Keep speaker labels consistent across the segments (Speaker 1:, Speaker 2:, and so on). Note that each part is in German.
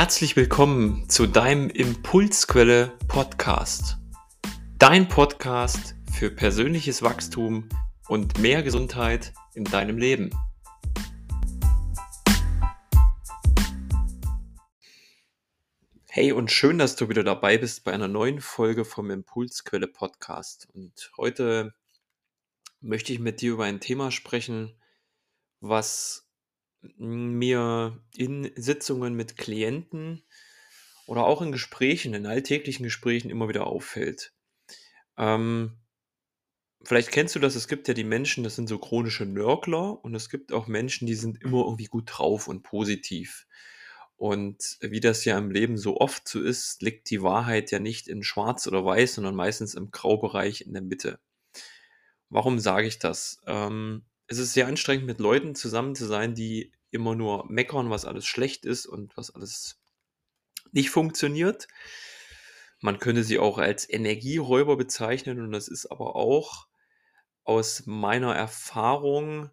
Speaker 1: Herzlich willkommen zu deinem Impulsquelle Podcast. Dein Podcast für persönliches Wachstum und mehr Gesundheit in deinem Leben. Hey und schön, dass du wieder dabei bist bei einer neuen Folge vom Impulsquelle Podcast. Und heute möchte ich mit dir über ein Thema sprechen, was mir in Sitzungen mit Klienten oder auch in Gesprächen, in alltäglichen Gesprächen immer wieder auffällt. Ähm, vielleicht kennst du das, es gibt ja die Menschen, das sind so chronische Nörgler und es gibt auch Menschen, die sind immer irgendwie gut drauf und positiv. Und wie das ja im Leben so oft so ist, liegt die Wahrheit ja nicht in schwarz oder weiß, sondern meistens im Graubereich in der Mitte. Warum sage ich das? Ähm, es ist sehr anstrengend, mit Leuten zusammen zu sein, die immer nur meckern, was alles schlecht ist und was alles nicht funktioniert. Man könnte sie auch als Energieräuber bezeichnen und das ist aber auch aus meiner Erfahrung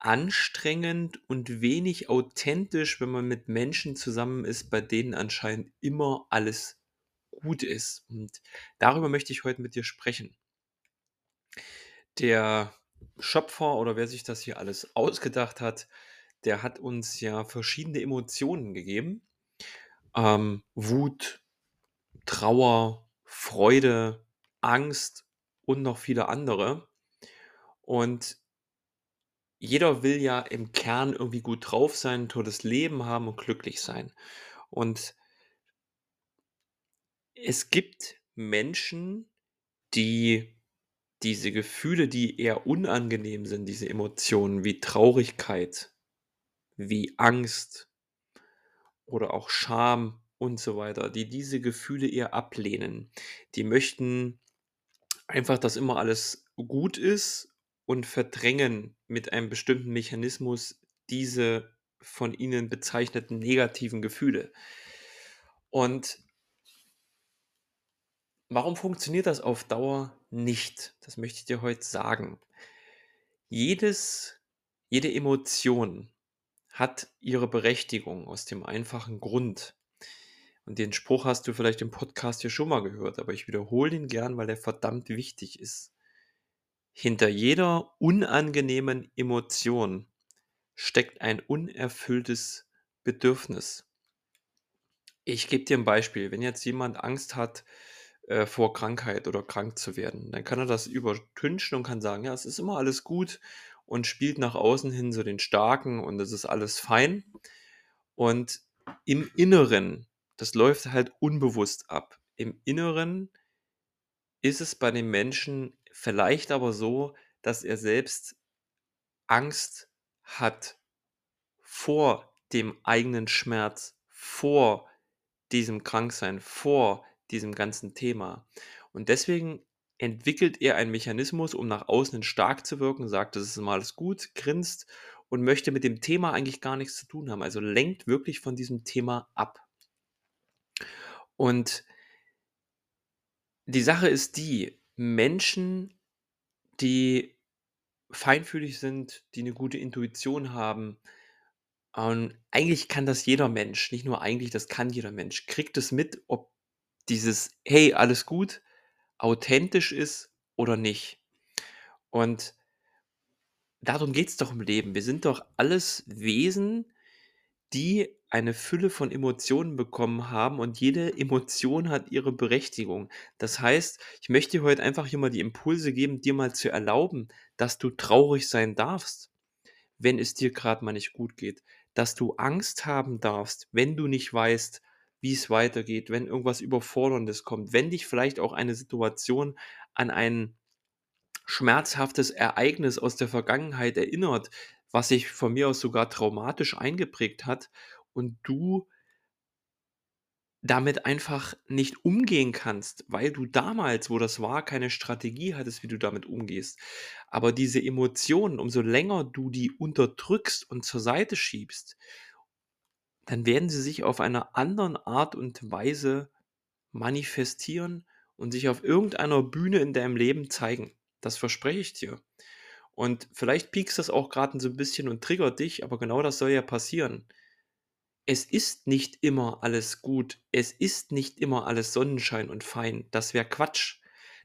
Speaker 1: anstrengend und wenig authentisch, wenn man mit Menschen zusammen ist, bei denen anscheinend immer alles gut ist. Und darüber möchte ich heute mit dir sprechen. Der Schöpfer oder wer sich das hier alles ausgedacht hat, der hat uns ja verschiedene Emotionen gegeben. Ähm, Wut, Trauer, Freude, Angst und noch viele andere. Und jeder will ja im Kern irgendwie gut drauf sein, ein tolles Leben haben und glücklich sein. Und es gibt Menschen, die diese Gefühle, die eher unangenehm sind, diese Emotionen wie Traurigkeit, wie Angst oder auch Scham und so weiter, die diese Gefühle eher ablehnen. Die möchten einfach, dass immer alles gut ist und verdrängen mit einem bestimmten Mechanismus diese von ihnen bezeichneten negativen Gefühle. Und warum funktioniert das auf Dauer nicht? Das möchte ich dir heute sagen. Jedes, jede Emotion hat ihre Berechtigung aus dem einfachen Grund. Und den Spruch hast du vielleicht im Podcast hier schon mal gehört, aber ich wiederhole ihn gern, weil er verdammt wichtig ist. Hinter jeder unangenehmen Emotion steckt ein unerfülltes Bedürfnis. Ich gebe dir ein Beispiel. Wenn jetzt jemand Angst hat äh, vor Krankheit oder krank zu werden, dann kann er das übertünchen und kann sagen, ja, es ist immer alles gut und spielt nach außen hin so den Starken und es ist alles fein. Und im Inneren, das läuft halt unbewusst ab. Im Inneren ist es bei dem Menschen vielleicht aber so, dass er selbst Angst hat vor dem eigenen Schmerz, vor diesem Kranksein, vor diesem ganzen Thema. Und deswegen entwickelt er einen Mechanismus, um nach außen stark zu wirken, sagt, das ist immer alles gut, grinst und möchte mit dem Thema eigentlich gar nichts zu tun haben. Also lenkt wirklich von diesem Thema ab. Und die Sache ist die, Menschen, die feinfühlig sind, die eine gute Intuition haben, ähm, eigentlich kann das jeder Mensch, nicht nur eigentlich, das kann jeder Mensch, kriegt es mit, ob dieses, hey, alles gut, authentisch ist oder nicht. Und darum geht es doch im Leben. Wir sind doch alles Wesen, die eine Fülle von Emotionen bekommen haben und jede Emotion hat ihre Berechtigung. Das heißt, ich möchte dir heute einfach hier mal die Impulse geben, dir mal zu erlauben, dass du traurig sein darfst, wenn es dir gerade mal nicht gut geht. Dass du Angst haben darfst, wenn du nicht weißt, wie es weitergeht, wenn irgendwas Überforderndes kommt, wenn dich vielleicht auch eine Situation an ein schmerzhaftes Ereignis aus der Vergangenheit erinnert, was sich von mir aus sogar traumatisch eingeprägt hat und du damit einfach nicht umgehen kannst, weil du damals, wo das war, keine Strategie hattest, wie du damit umgehst. Aber diese Emotionen, umso länger du die unterdrückst und zur Seite schiebst, dann werden sie sich auf einer anderen Art und Weise manifestieren und sich auf irgendeiner Bühne in deinem Leben zeigen. Das verspreche ich dir. Und vielleicht piekst das auch gerade so ein bisschen und triggert dich, aber genau das soll ja passieren. es ist nicht immer alles gut. Es ist nicht immer alles Sonnenschein und fein. Das wäre Quatsch.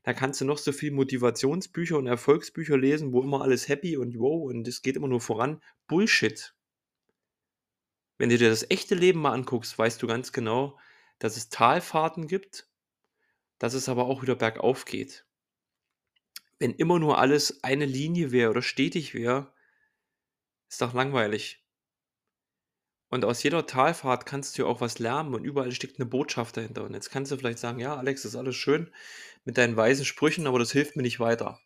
Speaker 1: Da kannst du noch so viel Motivationsbücher und Erfolgsbücher lesen, wo immer alles happy und wow und es geht immer nur voran. Bullshit. Wenn du dir das echte Leben mal anguckst, weißt du ganz genau, dass es Talfahrten gibt, dass es aber auch wieder bergauf geht. Wenn immer nur alles eine Linie wäre oder stetig wäre, ist doch langweilig. Und aus jeder Talfahrt kannst du ja auch was lernen und überall steckt eine Botschaft dahinter. Und jetzt kannst du vielleicht sagen: „Ja, Alex, das ist alles schön mit deinen weisen Sprüchen, aber das hilft mir nicht weiter.“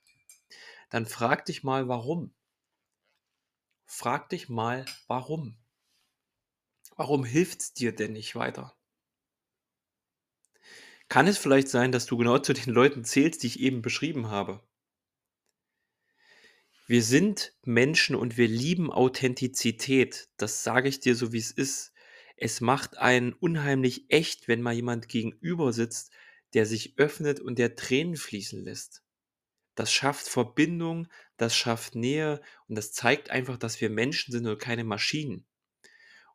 Speaker 1: Dann frag dich mal, warum. Frag dich mal, warum. Warum hilft's dir denn nicht weiter? Kann es vielleicht sein, dass du genau zu den Leuten zählst, die ich eben beschrieben habe? Wir sind Menschen und wir lieben Authentizität. Das sage ich dir so, wie es ist. Es macht einen unheimlich echt, wenn mal jemand gegenüber sitzt, der sich öffnet und der Tränen fließen lässt. Das schafft Verbindung, das schafft Nähe und das zeigt einfach, dass wir Menschen sind und keine Maschinen.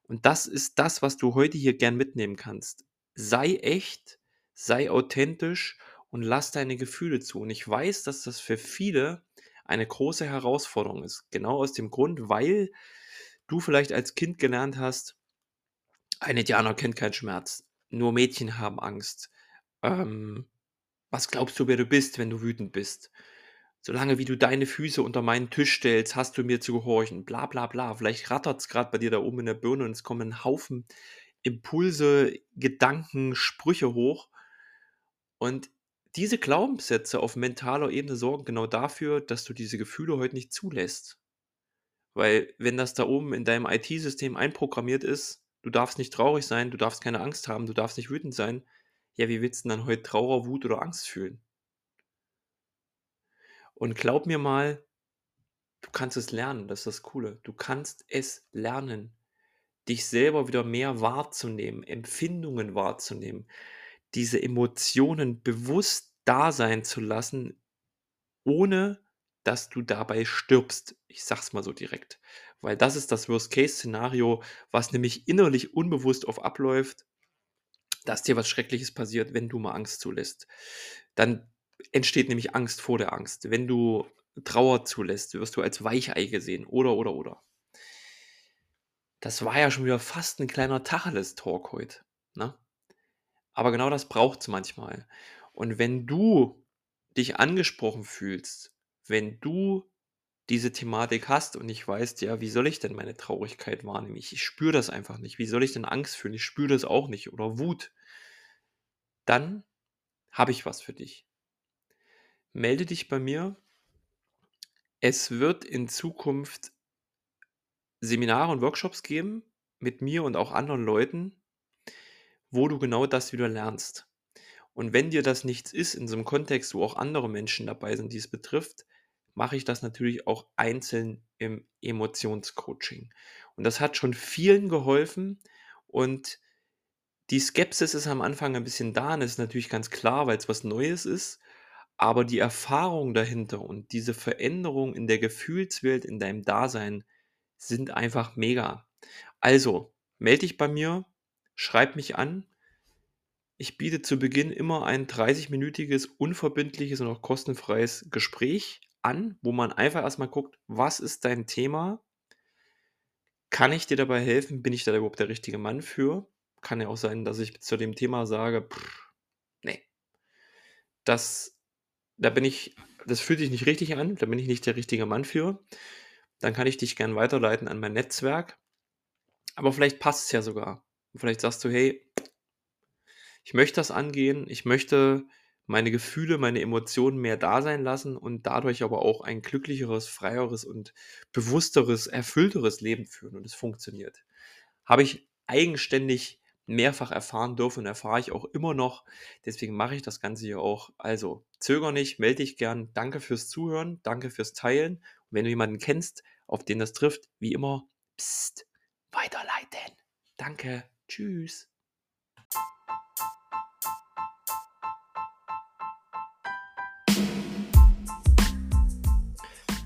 Speaker 1: Und das ist das, was du heute hier gern mitnehmen kannst. Sei echt, sei authentisch und lass deine Gefühle zu. Und ich weiß, dass das für viele eine große Herausforderung ist. Genau aus dem Grund, weil du vielleicht als Kind gelernt hast, ein Indianer kennt keinen Schmerz. Nur Mädchen haben Angst. Ähm, was glaubst du, wer du bist, wenn du wütend bist? Solange wie du deine Füße unter meinen Tisch stellst, hast du mir zu gehorchen. Bla bla bla. Vielleicht rattert es gerade bei dir da oben in der Birne und es kommen ein Haufen Impulse, Gedanken, Sprüche hoch. Und diese Glaubenssätze auf mentaler Ebene sorgen genau dafür, dass du diese Gefühle heute nicht zulässt. Weil wenn das da oben in deinem IT-System einprogrammiert ist, du darfst nicht traurig sein, du darfst keine Angst haben, du darfst nicht wütend sein, ja, wie willst du denn dann heute Trauer, Wut oder Angst fühlen? Und glaub mir mal, du kannst es lernen, das ist das Coole. Du kannst es lernen, dich selber wieder mehr wahrzunehmen, Empfindungen wahrzunehmen, diese Emotionen bewusst da sein zu lassen, ohne dass du dabei stirbst. Ich sag's mal so direkt. Weil das ist das Worst-Case-Szenario, was nämlich innerlich unbewusst auf abläuft, dass dir was Schreckliches passiert, wenn du mal Angst zulässt. Dann entsteht nämlich Angst vor der Angst. Wenn du Trauer zulässt, wirst du als Weichei gesehen. Oder, oder, oder. Das war ja schon wieder fast ein kleiner Tacheles-Talk heute. Ne? Aber genau das braucht es manchmal. Und wenn du dich angesprochen fühlst, wenn du diese Thematik hast und ich weiß, ja, wie soll ich denn meine Traurigkeit wahrnehmen? Ich, ich spüre das einfach nicht. Wie soll ich denn Angst fühlen? Ich spüre das auch nicht. Oder Wut. Dann habe ich was für dich. Melde dich bei mir. Es wird in Zukunft Seminare und Workshops geben mit mir und auch anderen Leuten, wo du genau das wieder lernst. Und wenn dir das nichts ist, in so einem Kontext, wo auch andere Menschen dabei sind, die es betrifft, mache ich das natürlich auch einzeln im Emotionscoaching. Und das hat schon vielen geholfen und die Skepsis ist am Anfang ein bisschen da und das ist natürlich ganz klar, weil es was Neues ist. Aber die Erfahrung dahinter und diese Veränderung in der Gefühlswelt, in deinem Dasein sind einfach mega. Also, melde dich bei mir, schreib mich an. Ich biete zu Beginn immer ein 30-minütiges, unverbindliches und auch kostenfreies Gespräch an, wo man einfach erstmal guckt, was ist dein Thema? Kann ich dir dabei helfen? Bin ich da überhaupt der richtige Mann für? Kann ja auch sein, dass ich zu dem Thema sage, pff, nee, das, da bin ich, das fühlt sich nicht richtig an, da bin ich nicht der richtige Mann für. Dann kann ich dich gern weiterleiten an mein Netzwerk. Aber vielleicht passt es ja sogar. Vielleicht sagst du, hey, ich möchte das angehen, ich möchte meine Gefühle, meine Emotionen mehr da sein lassen und dadurch aber auch ein glücklicheres, freieres und bewussteres, erfüllteres Leben führen und es funktioniert. Habe ich eigenständig mehrfach erfahren dürfen und erfahre ich auch immer noch. Deswegen mache ich das Ganze hier auch. Also zöger nicht, melde dich gern. Danke fürs Zuhören, danke fürs Teilen. Und wenn du jemanden kennst, auf den das trifft, wie immer, pst, weiterleiten. Danke. Tschüss.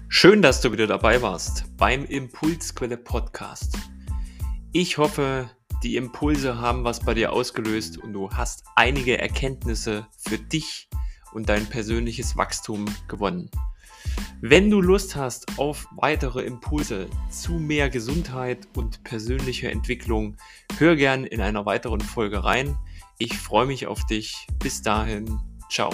Speaker 1: Schön, dass du wieder dabei warst beim Impulsquelle Podcast. Ich hoffe, die Impulse haben was bei dir ausgelöst und du hast einige Erkenntnisse für dich und dein persönliches Wachstum gewonnen. Wenn du Lust hast auf weitere Impulse zu mehr Gesundheit und persönlicher Entwicklung, hör gern in einer weiteren Folge rein. Ich freue mich auf dich. Bis dahin, ciao.